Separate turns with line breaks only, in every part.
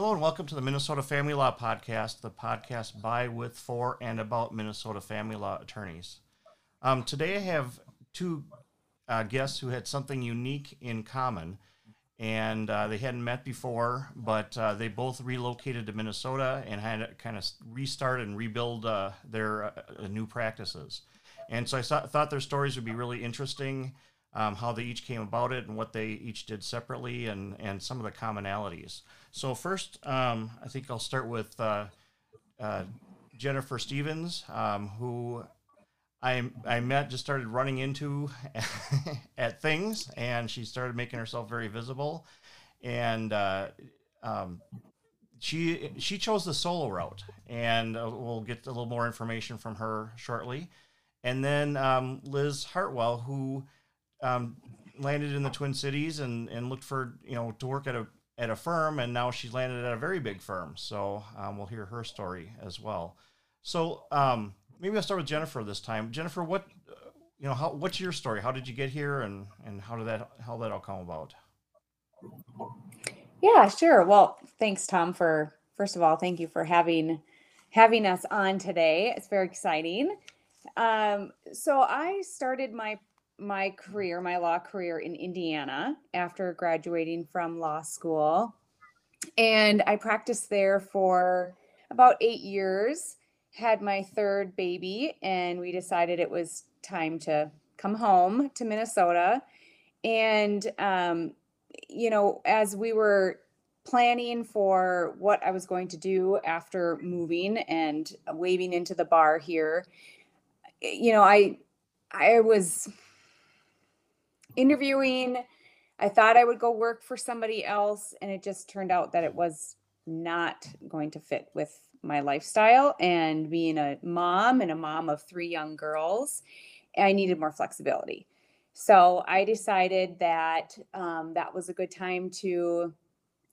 Hello and welcome to the Minnesota Family Law Podcast, the podcast by, with, for, and about Minnesota family law attorneys. Um, today I have two uh, guests who had something unique in common, and uh, they hadn't met before, but uh, they both relocated to Minnesota and had to kind of restart and rebuild uh, their uh, new practices. And so I thought, their stories would be really interesting um, how they each came about it and what they each did separately and, and some of the commonalities. So, first, um, I think I'll start with uh, uh, Jennifer Stevens, um, who I, I met, just started running into at things, and she started making herself very visible. And uh, um, she she chose the solo route, and uh, we'll get a little more information from her shortly. And then um, Liz Hartwell, who um, landed in the Twin Cities and, and looked for you know to work at a at a firm, and now she's landed at a very big firm. So um, we'll hear her story as well. So um, maybe I'll start with Jennifer this time. Jennifer, what you know, how what's your story? How did you get here, and and how did that how that all come about?
Yeah, sure. Well, thanks, Tom, for first of all, thank you for having having us on today. It's very exciting. Um, so I started my my career, my law career in Indiana after graduating from law school. And I practiced there for about eight years, had my third baby, and we decided it was time to come home to Minnesota. And, um, you know, as we were planning for what I was going to do after moving and waiving into the bar here, you know, I, I was interviewing. I thought I would go work for somebody else, and it just turned out that it was not going to fit with my lifestyle. And being a mom and a mom of three young girls, I needed more flexibility. So I decided that um, that was a good time to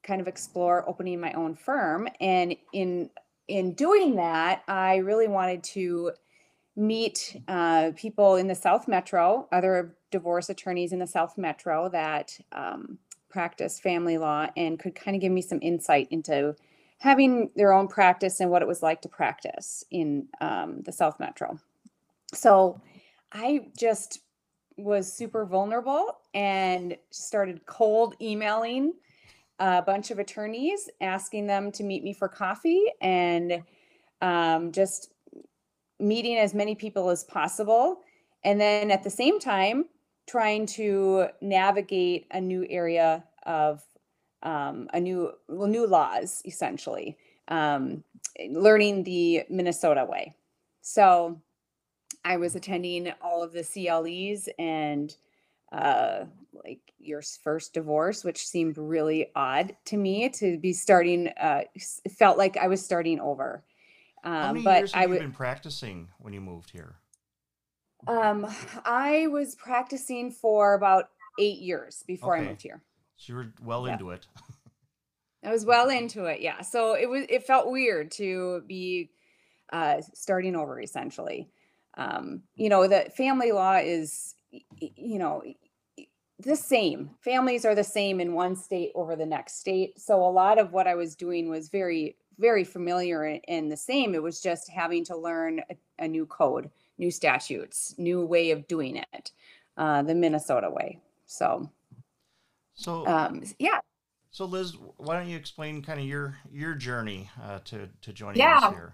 kind of explore opening my own firm. And in in doing that, I really wanted to meet uh, people in the South Metro, other divorce attorneys in the South Metro that um, practice family law and could kind of give me some insight into having their own practice and what it was like to practice in um, the South Metro. So I just was super vulnerable and started cold emailing a bunch of attorneys, asking them to meet me for coffee and um, just meeting as many people as possible. And then at the same time, trying to navigate a new area of um, a new well, new laws essentially um, learning the minnesota way so i was attending all of the cles and uh, like your first divorce which seemed really odd to me to be starting uh, felt like i was starting over
um, How many but years have I w- you been practicing when you moved here
um, I was practicing for about eight years before I moved here.
So you were well
Yeah.
into it.
I was well into it, yeah. So it was it felt weird to be uh starting over essentially. Um, you know, the family law is you know the same. Families are the same in one state over the next state. So a lot of what I was doing was very very familiar and, the same. It was just having to learn a, a new code new statutes, new way of doing it, uh, the Minnesota way. So,
so
um, yeah.
So Liz, why don't you explain kind of your your journey uh, to to joining
yeah.
us here?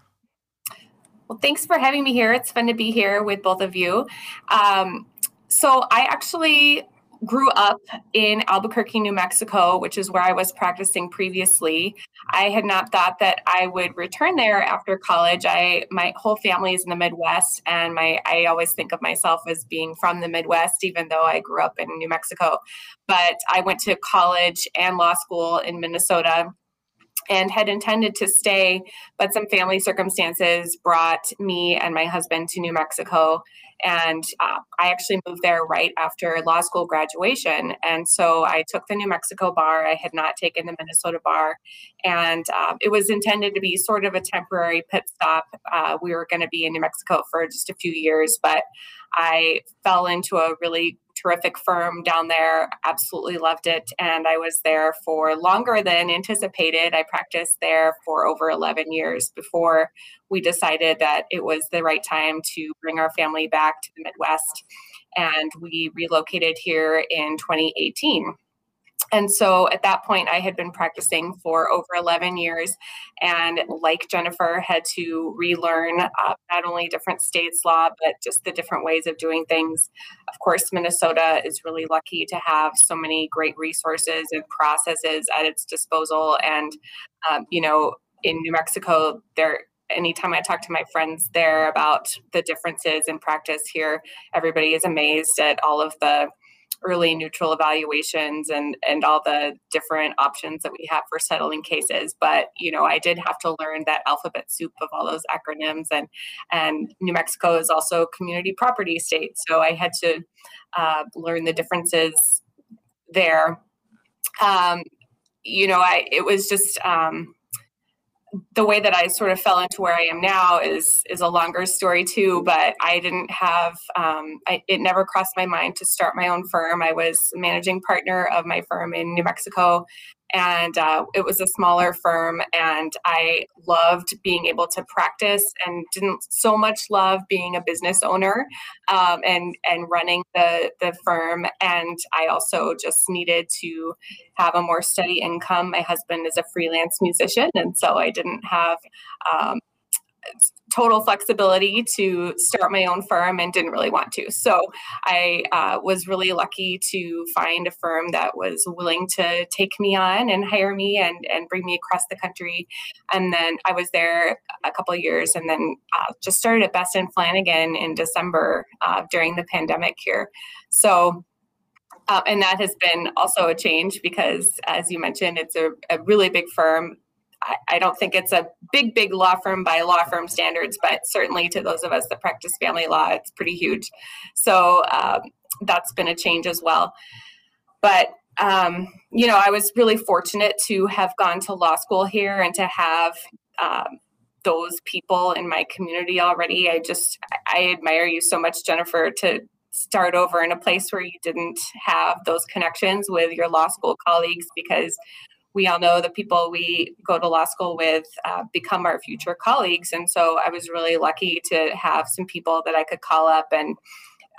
Well, thanks for having me here. It's fun to be here with both of you. Um, so I actually grew up in Albuquerque, New Mexico, which is where I was practicing previously. I had not thought that I would return there after college. I my whole family is in the Midwest and my I always think of myself as being from the Midwest even though I grew up in New Mexico. But I went to college and law school in Minnesota and had intended to stay, but some family circumstances brought me and my husband to New Mexico. And uh, I actually moved there right after law school graduation. And so I took the New Mexico bar. I had not taken the Minnesota bar. And uh, it was intended to be sort of a temporary pit stop. Uh, we were going to be in New Mexico for just a few years, but I fell into a really terrific firm down there. Absolutely loved it. And I was there for longer than anticipated. I practiced there for over 11 years before we decided that it was the right time to bring our family back to the Midwest. And we relocated here in 2018 and so at that point i had been practicing for over 11 years and like jennifer had to relearn uh, not only different states law but just the different ways of doing things of course minnesota is really lucky to have so many great resources and processes at its disposal and um, you know in new mexico there anytime I talk to my friends there about the differences in practice here, everybody is amazed at all of the early neutral evaluations and and all the different options that we have for settling cases. But you know i did have to learn that alphabet soup of all those acronyms and and new mexico is also community property state. So i had to uh, learn the differences there. Um, you know i it was just um, the way that I sort of fell into where I am now is is a longer story too. But I didn't have um, I, it never crossed my mind to start my own firm. I was managing partner of my firm in New Mexico, and uh, it was a smaller firm and i loved being able to practice and didn't so much love being a business owner um, and and running the the firm. And i also just needed to have a more steady income. My husband is a freelance musician and so i didn't have um, total flexibility to start my own firm and didn't really want to. So I uh, was really lucky to find a firm that was willing to take me on and hire me and, and bring me across the country. And then I was there a couple years and then uh, just started at Best and Flanagan in December uh, during the pandemic here. So uh, and that has been also a change because, as you mentioned, it's a, a really big firm. I, don't think it's a big, big law firm by law firm standards, but certainly to those of us that practice family law, it's pretty huge. So um, that's been a change as well. But um, you know, I was really fortunate to have gone to law school here and to have um, those people in my community already. I just I admire you so much, Jennifer, to start over in a place where you didn't have those connections with your law school colleagues because we all know the people we go to law school with uh, become our future colleagues. And so I was really lucky to have some people that I could call up and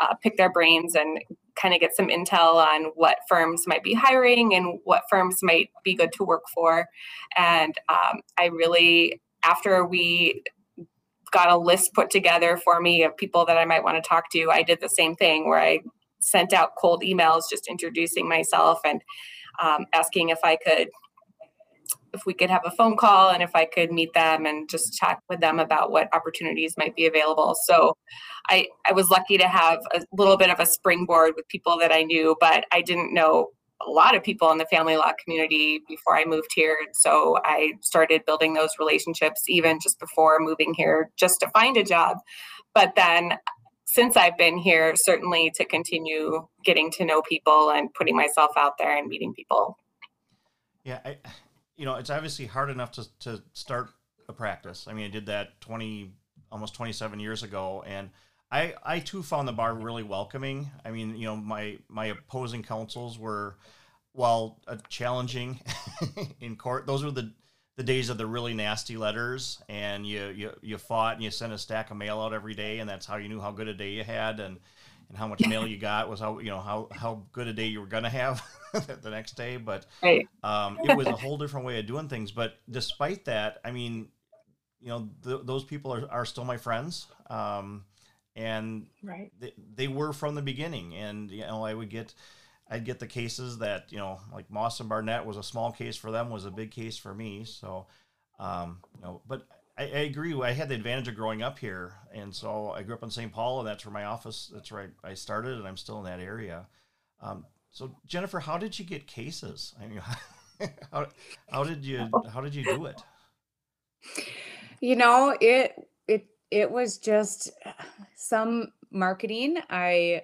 uh, pick their brains and kind of get some intel on what firms might be hiring and what firms might be good to work for. And um, I really, after we got a list put together for me of people that I might want to talk to, I did the same thing where I sent out cold emails just introducing myself and um, asking if I could if we could have a phone call and if I could meet them and just chat with them about what opportunities might be available. So I, I was lucky to have a little bit of a springboard with people that I knew, but I didn't know a lot of people in the family law community before I moved here. So I started building those relationships even just before moving here just to find a job. But then since I've been here, certainly to continue getting to know people and putting myself out there and meeting people.
Yeah, I, you know, it's obviously hard enough to, to start a practice. I mean, I did that 20, almost 27 years ago. And I, I too found the bar really welcoming. I mean, you know, my, my opposing counsels were, while uh, challenging in court, those were the, the days of the really nasty letters and you, you, you fought and you sent a stack of mail out every day. And that's how you knew how good a day you had. And, and how much mail you got was how you know how how good a day you were gonna have the next day. But right. um, it was a whole different way of doing things. But despite that, I mean, you know, th- those people are, are still my friends. Um, and right. they, they were from the beginning. And you know, I would get I'd get the cases that you know, like Moss and Barnett was a small case for them, was a big case for me. So, um, you know, but I, I, agree. I had the advantage of growing up here, and so I grew up in St. Paul, and that's where my office. That's where I, I started, and I'm still in that area. Um, so, Jennifer, how did you get cases? I mean, how, how did you how did you do it?
You know, it it it was just some marketing. I,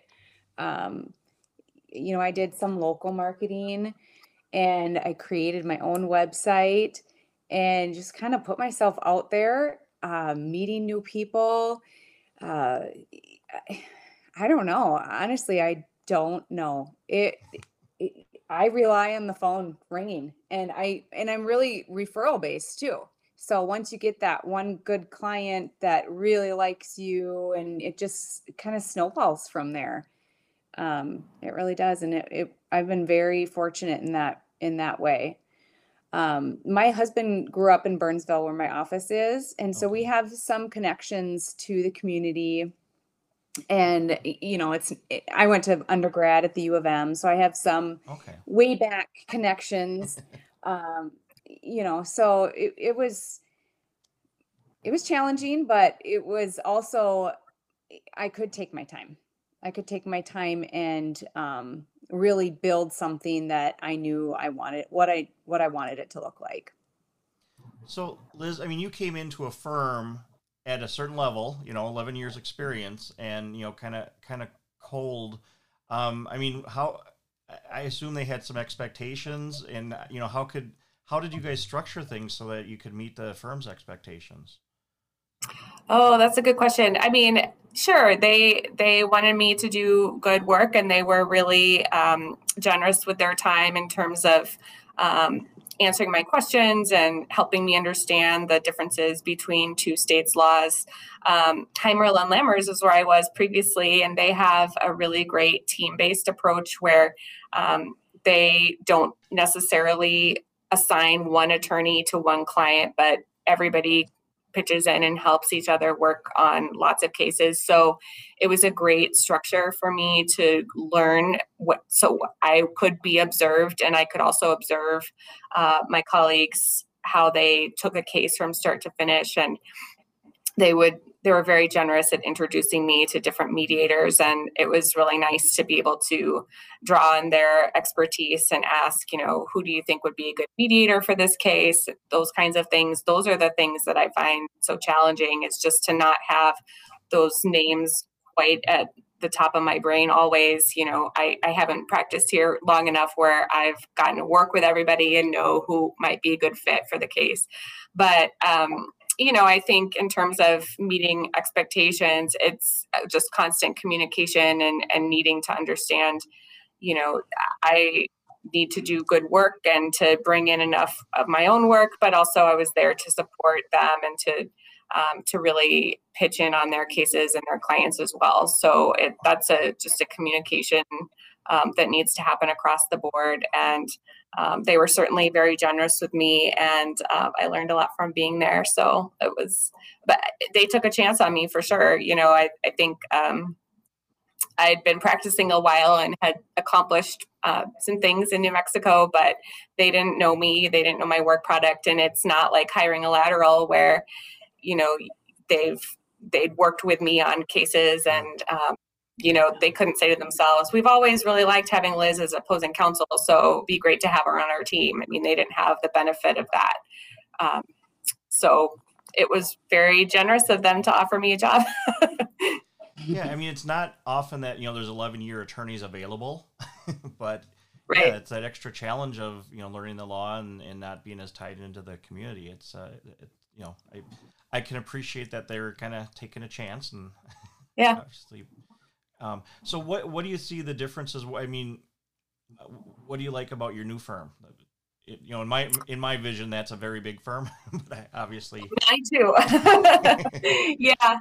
um, you know, I did some local marketing and I created my own website and just kind of put myself out there, uh, meeting new people. Uh, I, don't know. Honestly, I don't know. It, it I rely on the phone ringing and I and I'm really referral based too. So once you get that one good client that really likes you and it just kind of snowballs from there. Um, it really does. And it, it I've been very fortunate in that in that way. Um, my husband grew up in Burnsville where my office is, and so we have some connections to the community. And you know, it's it, I went to undergrad at the U of M, so I have some
Okay.
way back connections. Um, you know, so it, it was it was challenging, but it was also I could take my time. I could take my time and um, really build something that I knew I wanted what I what I wanted it to look like.
So, Liz, I mean, you came into a firm at a certain level, you know, 11 years experience and, you know, kind of kind of cold. Um, I mean, how I- assume they had some expectations and, you know, how could how did you guys structure things so that you could meet the firm's expectations?
Oh, that's a good question. I mean, sure, they they wanted me to do good work, and they were really um, generous with their time in terms of um, answering my questions and helping me understand the differences between two states' laws. Um, Heimerl and Lammers is where I was previously, and they have a really great team-based approach where um, they don't necessarily assign one attorney to one client, but everybody pitches in and helps each other work on lots of cases. So it was a great structure for me to learn what, so I could be observed and I could also observe uh, my colleagues how they took a case from start to finish and they would they were very generous at introducing me to different mediators and it was really nice to be able to draw on their expertise and ask you know who do you think would be a good mediator for this case? Those kinds of things. Those are the things that i find so challenging is just to not have those names quite at the top of my brain always. You know I, I haven't practiced here long enough where i've gotten to work with everybody and know who might be a good fit for the case. But um, you know, I think in terms of meeting expectations, it's uh, just constant communication and and needing to understand, you know, I need to do good work and to bring in enough of my own work, but also I was there to support them and to um, to really pitch in on their cases and their clients as well. So it, that's a just a communication um, that needs to happen across the board and um, they were certainly very generous with me and uh, i learned a lot from being there so it was but they took a chance on me for sure you know i, I think um, i'd been practicing a while and had accomplished uh, some things in new mexico but they didn't know me they didn't know my work product and it's not like hiring a lateral where you know they've they'd worked with me on cases and um, you know, they couldn't say to themselves, we've always really liked having Liz as opposing counsel, so be great to have her on our team. I mean, they didn't have the benefit of that. Um, so it was very generous of them to offer me a job.
Yeah, I mean, it's not often that, you know, there's 11 year attorneys available, but
right.
yeah, it's that extra challenge of, you know, learning the law and, and not being as tied into the community. It's, uh, it, you know, I, I can appreciate that they're kind of taking a chance and
Yeah.
obviously. Um, so what, what do you see the differences? I mean, what do you like about your new firm? It, you know, in my, in my vision, that's a very big firm, but I, obviously,
Mine too. yeah.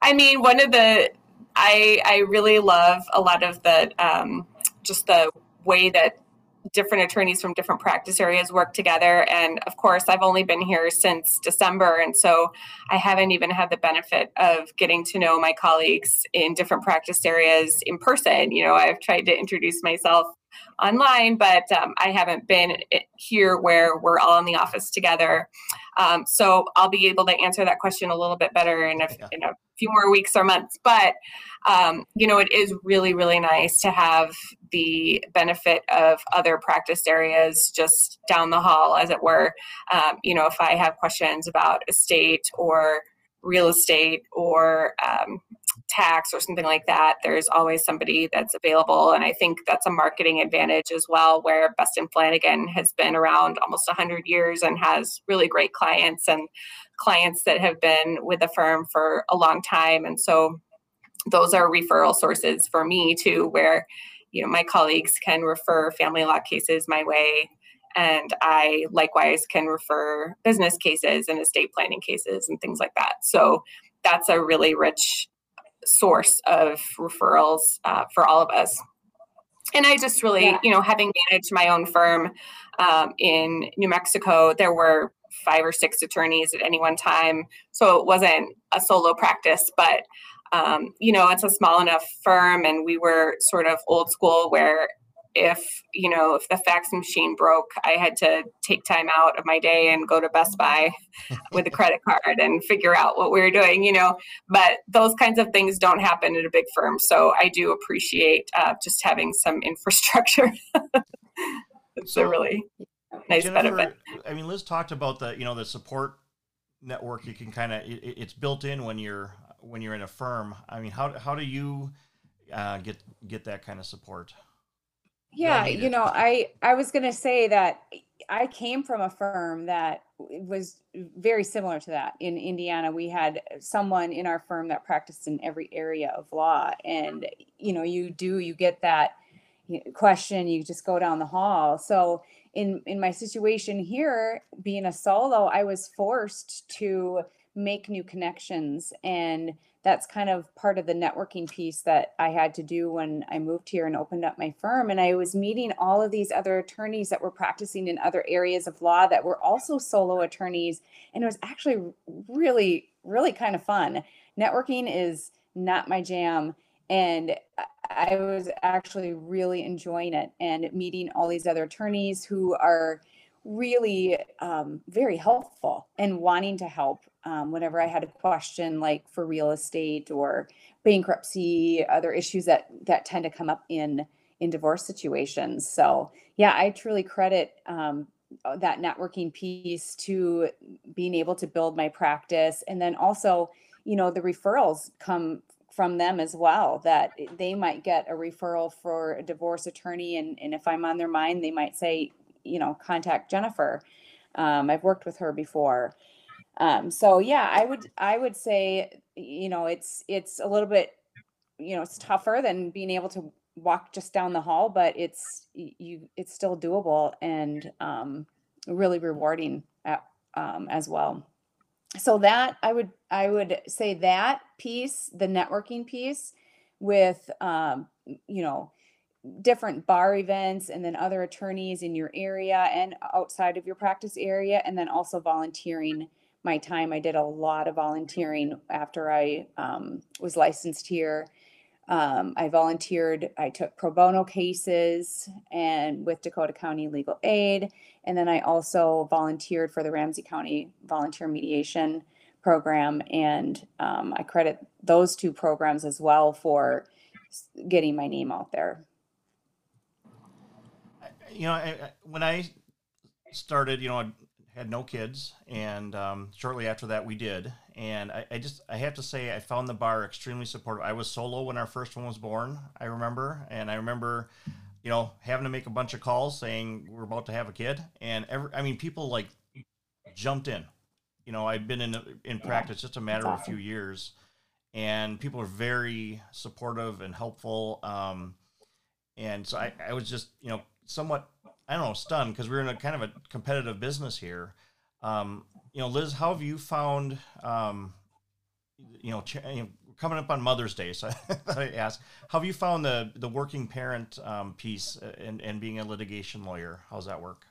I mean, one of the I I really love a lot of the um, just the way that different attorneys from different practice areas work together. And of course, I've only been here since December, and so I haven't even had the benefit of getting to know my colleagues in different practice areas in person. You know, I've tried to introduce myself online, but um, I haven't been here where we're all in the office together. Um, so I'll be able to answer that question a little bit better in a,
Yeah.
in a few more weeks or months. But um, you know, it is really, really nice to have the benefit of other practice areas just down the hall, as it were. Um, you know, if I have questions about estate or real estate or um, tax or something like that, there's always somebody that's available. And I think that's a marketing advantage as well, where Best and Flanagan has been around almost 100 years and has really great clients and clients that have been with the firm for a long time. And so those are referral sources for me too, where you know my colleagues can refer family law cases my way and I likewise can refer business cases and estate planning cases and things like that. So that's a really rich source of referrals uh, for all of us. And I just really, yeah. you know, having managed my own firm um, in New Mexico, there were five or six attorneys at any one time. So it wasn't a solo practice, but um, you know, it's a small enough firm, and we were sort of old school where if you know if the fax machine broke i had to take time out of my day and go to best buy with a credit card and figure out what we were doing you know but those kinds of things don't happen at a big firm. So i do appreciate uh, just having some infrastructure. It's so, a really nice Jennifer, benefit.
I mean liz talked about the you know the support network you can kind of it, it's built in when you're when you're in a firm. I mean how, how do you uh, get get that kind of support
yeah, you know, I I was going to say that I came from a firm that was very similar to that. In Indiana, we had someone in our firm that practiced in every area of law and you know, you do you get that question, you just go down the hall. So in in my situation here, being a solo, I was forced to make new connections and that's kind of part of the networking piece that I had to do when I moved here and opened up my firm. And I was meeting all of these other attorneys that were practicing in other areas of law that were also solo attorneys. And it was actually really, really kind of fun. Networking is not my jam. And I was actually really enjoying it and meeting all these other attorneys who are really um, very helpful and wanting to help um, whenever I had a question like for real estate or bankruptcy, other issues that that tend to come up in in divorce situations. So yeah, I truly credit um, uh, that networking piece to being able to build my practice, and then also, you know, the referrals come from them as well that they might get a referral for a divorce attorney and, and if i'm on their mind they might say you know contact jennifer um, i've worked with her before um, so yeah, I would I would say you know it's it's a little bit you know it's tougher than being able to walk just down the hall, but it's you it's still doable and um, really rewarding at, um, as well. So that I would I would say that piece, the networking piece, with um, you know different bar events and then other attorneys in your area and outside of your practice area, and then also volunteering my time. I did a lot of volunteering after I um, was licensed here. Um, I volunteered, I took pro bono cases and with Dakota County Legal Aid. And then I also volunteered for the Ramsey County Volunteer Mediation Program. And um, I credit those two programs as well for getting my name out there.
You know, I, when I started, you know, I had no kids, and um, shortly after that, we did. And I, I, just I have to say, I found the bar extremely supportive. I was solo when our first one was born. I remember, and I remember, you know, having to make a bunch of calls saying we're about to have a kid, and every I mean, people like jumped in. You know, I've been in in practice just a matter of a few years, and people are very supportive and helpful. Um, and so I, I was just you know somewhat I don't know, stunned because we're in a kind of a competitive business here. Um, you know, Liz, how have you found, um, you know, ch- you know, coming up on Mother's Day, so I ask, how have you found the the working parent um, piece and, and being a litigation lawyer? How's that work?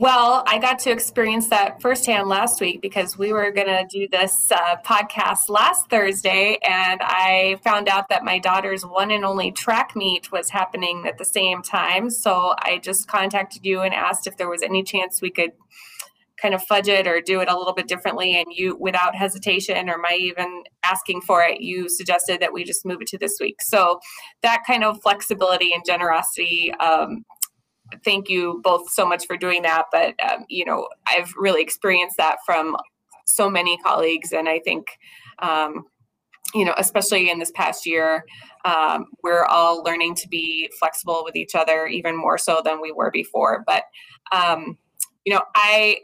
Well, I got to experience that firsthand last week because we were going to do this uh, podcast last Thursday, and I found out that my daughter's one and only track meet was happening at the same time. So I just contacted you and asked if there was any chance we could kind of fudge it or do it a little bit differently. And you, without hesitation or my even asking for it, you suggested that we just move it to this week. So that kind of flexibility and generosity um, thank you both so much for doing that. But um, you know, I've really experienced that from so many colleagues, and I think um, you know, especially in this past year, um, we're all learning to be flexible with each other even more so than we were before. But um, you know, I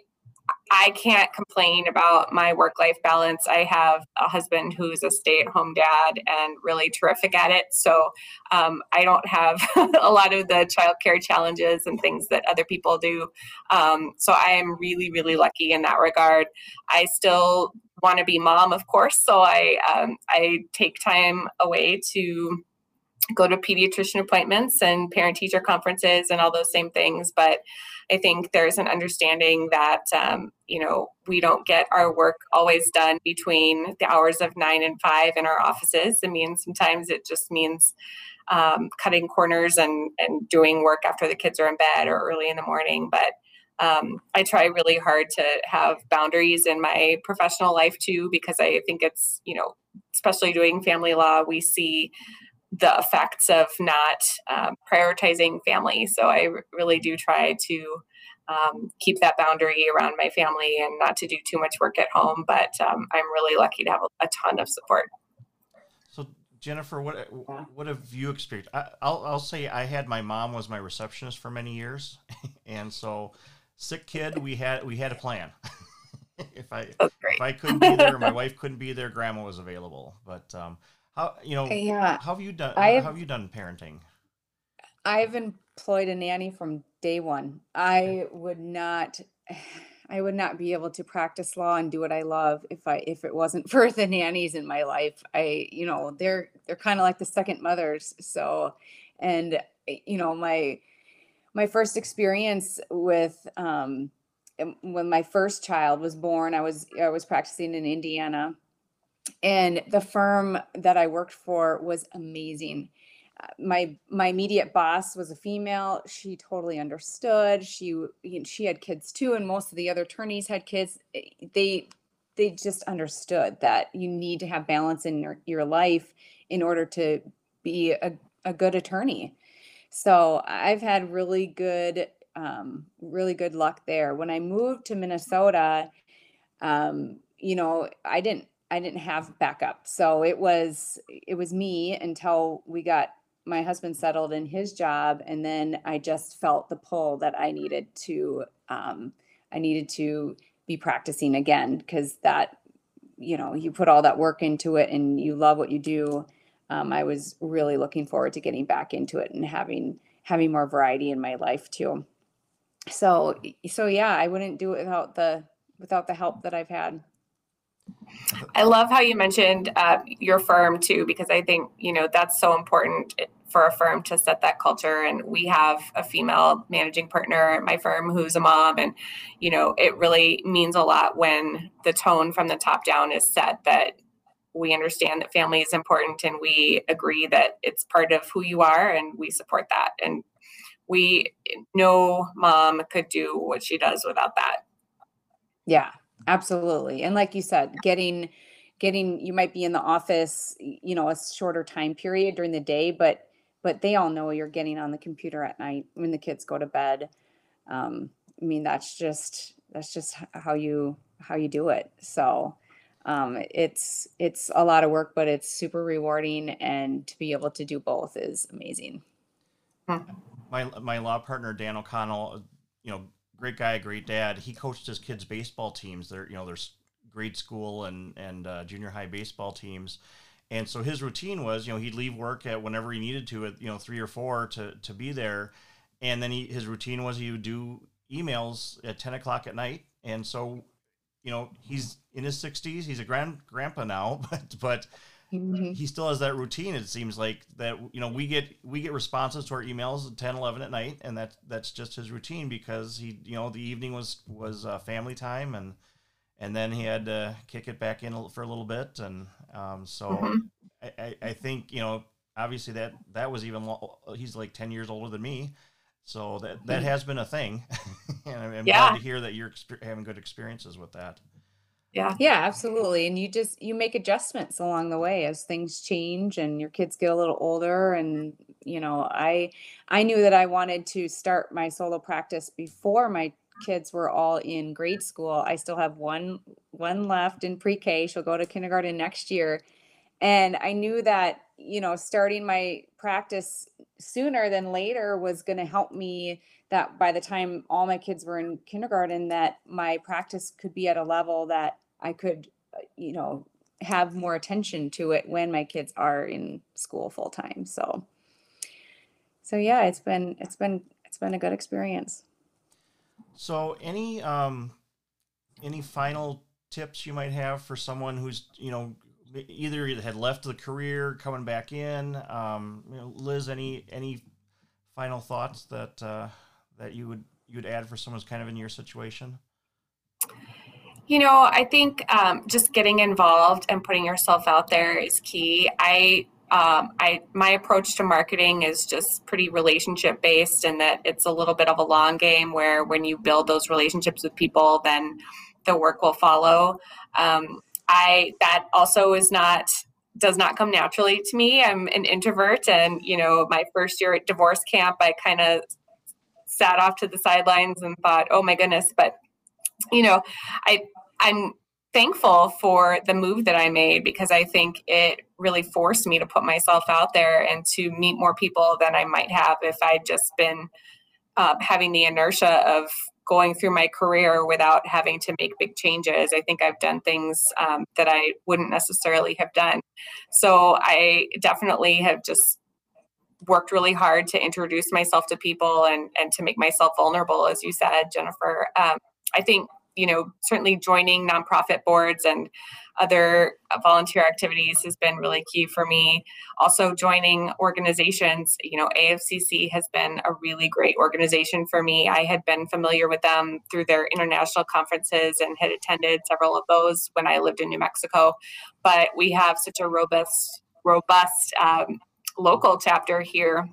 I can't complain about my work life balance. I have a husband who's a stay at home dad and really terrific at it. So um, I don't have a lot of the childcare challenges and things that other people do. Um, so I am really, really lucky in that regard. I still want to be mom, of course. So I um, I take time away to go to pediatrician appointments and parent teacher conferences and all those same things. But I think there's an understanding that, um, you know, we don't get our work always done between the hours of nine and five in our offices. I mean, sometimes it just means um, cutting corners and, and doing work after the kids are in bed or early in the morning. But um, I try really hard to have boundaries in my professional life too, because I think it's, you know, especially doing family law, we see the effects of not um, prioritizing family. So I r- really do try to um, keep that boundary around my family and not to do too much work at home. But um, I'm really lucky to have a, a, ton of support.
So Jennifer, what what have you experienced? I, will I'll say I had my mom was my receptionist for many years, and so sick kid we had we had a plan. if I if I couldn't be there, my wife couldn't be there, grandma was available. But um, how you know?
Yeah.
How have you done? I have, how have you done parenting?
I've employed a nanny from day one. I would not. I would not be able to practice law and do what I love if I if it wasn't for the nannies in my life. I you know they're they're kind of like the second mothers. So, and you know my my first experience with um when my first child was born, I was I was practicing in Indiana and the firm that I worked for was amazing. Uh, my my immediate boss was a female. She totally understood. She she had kids too, and most of the other attorneys had kids. They they just understood that you need to have balance in your, your life in order to be a, a good attorney. So I've had really good um, really good luck there. When I moved to Minnesota, um, you know, I didn't I didn't have backup. So it was it was me until we got my husband settled in his job and then I just felt the pull that I needed to um I needed to be practicing again because that you know, you put all that work into it and you love what you do. Um, I was really looking forward to getting back into it and having having more variety in my life too. So so yeah, I wouldn't do it without the without the help that I've had.
I love how you mentioned uh, your firm too, because I think you know that's so important for a firm to set that culture. And we have a female managing partner at my firm who's a mom, and you know it really means a lot when the tone from the top down is set that we understand that family is important and we agree that it's part of who you are and we support that. And we no mom could do what she does without that.
Yeah Absolutely. And like you said, getting getting you might be in the office, you know, a shorter time period during the day, but but they all know you're getting on the computer at night when the kids go to bed. Um, I mean, that's just that's just how you how you do it. So um, it's it's a lot of work, but it's super rewarding, and to be able to do both is amazing.
My my law partner Dan O'Connell, you know, great guy, great dad. He coached his kids' baseball teams. They're you know there's grade school and and uh, junior high baseball teams, and so his routine was you know he'd leave work at whenever he needed to at you know three or four to to be there, and then he his routine was he would do emails at ten o'clock at night, and so you know he's in his 60s he's a grand grandpa now but but Mm-hmm. he still has that routine it seems like that you know we get we get responses to our emails at 10 11 at night and that that's just his routine because he you know the evening was was uh, family time and and then he had to kick it back in for a little bit and um, so mm-hmm. I, I think you know obviously that that was even lo- he's like 10 years older than me so that that mm-hmm. has been a thing and i'm yeah. glad to hear that you're having good experiences with that
yeah. Yeah, absolutely. And you just you make adjustments along the way as things change and your kids get a little older and you know, I I knew that I wanted to start my solo practice before my kids were all in grade school. I still have one one left in pre-K. She'll go to kindergarten next year. and I knew that, you know, starting my practice sooner than later was going to help me that by the time all my kids were in kindergarten that my practice could be at a level that I could, uh, you know, have more attention to it when my kids are in school full time. So so yeah, it's been it's been it's been a good experience.
So any um any final tips you might have for someone who's, you know, either had left the career, coming back in. Um, you know, Liz, any any final thoughts that uh, that you would you would add for someone's kind of in your situation?
You know, I think um, just getting involved and putting yourself out there is key. I um, I my approach to marketing is just pretty relationship based, and that it's a little bit of a long game where when you build those relationships with people, then the work will follow. Um, I that also is not does not come naturally to me. I'm an introvert, and you know, my first year at divorce camp, I kind of sat off to the sidelines and thought, "Oh my goodness!" But you know, I I'm thankful for the move that I made because I think it really forced me to put myself out there and to meet more people than I might have if I'd just been uh, having the inertia of going through my career without having to make big changes. I think I've done things um, that I wouldn't necessarily have done. So I definitely have just worked really hard to introduce myself to people and and to make myself vulnerable, as you said, Jennifer. Um, I think you know certainly joining nonprofit boards and other volunteer activities has been really key for me. Also joining organizations you know afcc has been a really great organization for me. I had been familiar with them through their international conferences and had attended several of those when i lived in new mexico. But we have such a robust robust um, local chapter here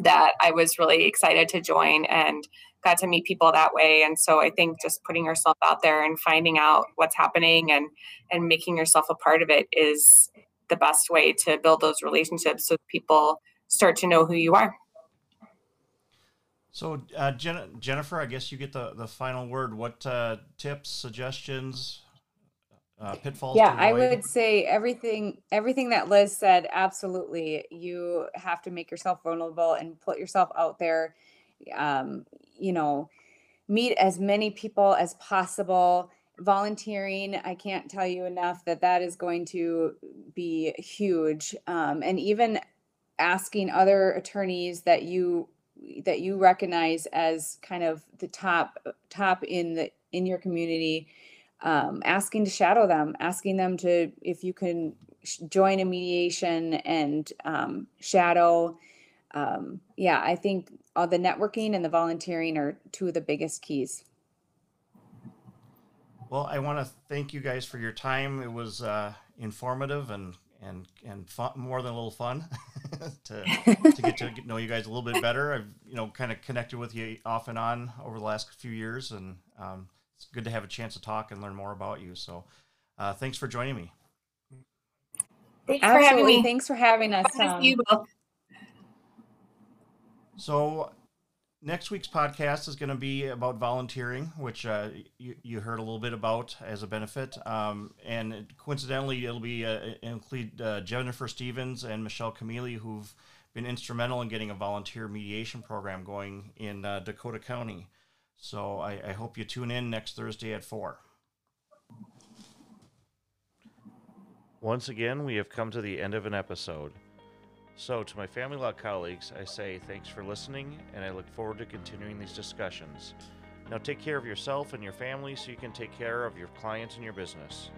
that i was really excited to join and got to meet people that way. And so i think just putting yourself out there and finding out what's happening and and making yourself a part of it is the best way to build those relationships so people start to know who you are.
So uh, Jen- jennifer i guess you get the the final word. What uh, tips suggestions uh, pitfalls
yeah i would say everything everything that liz said absolutely you have to make yourself vulnerable and put yourself out there um, you know, meet as many people as possible. Volunteering, I can't tell you enough that that is going to be huge. Um, and even asking other attorneys that you that you recognize as kind of the top top in the in your community um, asking to shadow them asking them to if you can join a mediation and um, shadow um, yeah i think all the networking and the volunteering are two of the biggest keys.
Well, I want to thank you guys for your time. It was uh, informative and and and fun, more than a little fun to to get to know you guys a little bit better. I've you know kind of connected with you off and on over the last few years, and um, it's good to have a chance to talk and learn more about you. So, uh, thanks for joining me.
Thanks Absolutely. for having me. Thanks for having us. Tom.
So next week's podcast is going to be about volunteering, which uh, you, you heard a little bit about as a benefit. Um, and coincidentally, it'll be uh, include uh, Jennifer Stevens and Michelle Camille, who've been instrumental in getting a volunteer mediation program going in uh, Dakota County. So I, I hope you tune in next Thursday at 4. Once again, we have come to the end of an episode. So, to my family law colleagues, I say thanks for listening, and I look forward to continuing these discussions. Now, take care of yourself and your family so you can take care of your clients and your business.